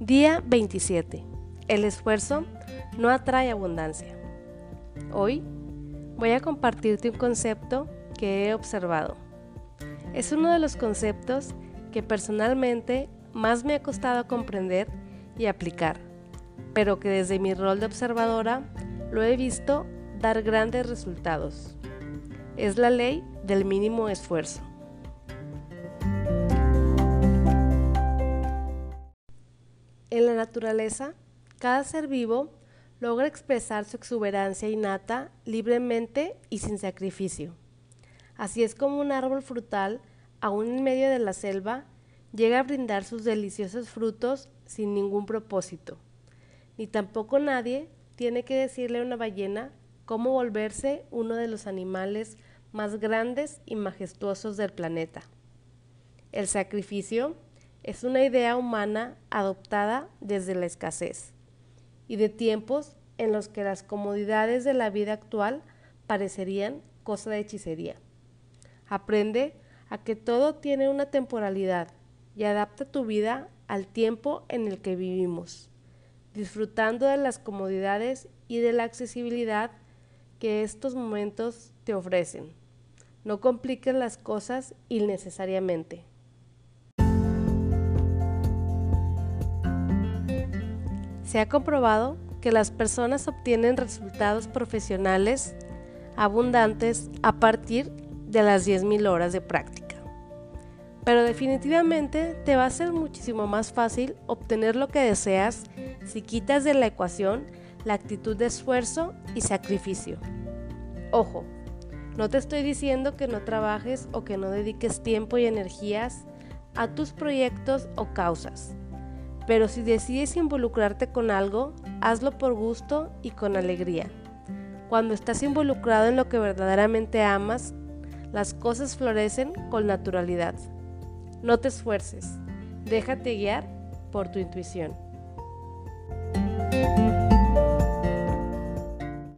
Día 27. El esfuerzo no atrae abundancia. Hoy voy a compartirte un concepto que he observado. Es uno de los conceptos que personalmente más me ha costado comprender y aplicar, pero que desde mi rol de observadora lo he visto dar grandes resultados. Es la ley del mínimo esfuerzo. Naturaleza, cada ser vivo logra expresar su exuberancia innata libremente y sin sacrificio. Así es como un árbol frutal, aún en medio de la selva, llega a brindar sus deliciosos frutos sin ningún propósito. Ni tampoco nadie tiene que decirle a una ballena cómo volverse uno de los animales más grandes y majestuosos del planeta. El sacrificio es una idea humana adoptada desde la escasez y de tiempos en los que las comodidades de la vida actual parecerían cosa de hechicería. Aprende a que todo tiene una temporalidad y adapta tu vida al tiempo en el que vivimos, disfrutando de las comodidades y de la accesibilidad que estos momentos te ofrecen. No compliques las cosas innecesariamente. Se ha comprobado que las personas obtienen resultados profesionales abundantes a partir de las 10.000 horas de práctica. Pero definitivamente te va a ser muchísimo más fácil obtener lo que deseas si quitas de la ecuación la actitud de esfuerzo y sacrificio. Ojo, no te estoy diciendo que no trabajes o que no dediques tiempo y energías a tus proyectos o causas. Pero si decides involucrarte con algo, hazlo por gusto y con alegría. Cuando estás involucrado en lo que verdaderamente amas, las cosas florecen con naturalidad. No te esfuerces, déjate guiar por tu intuición.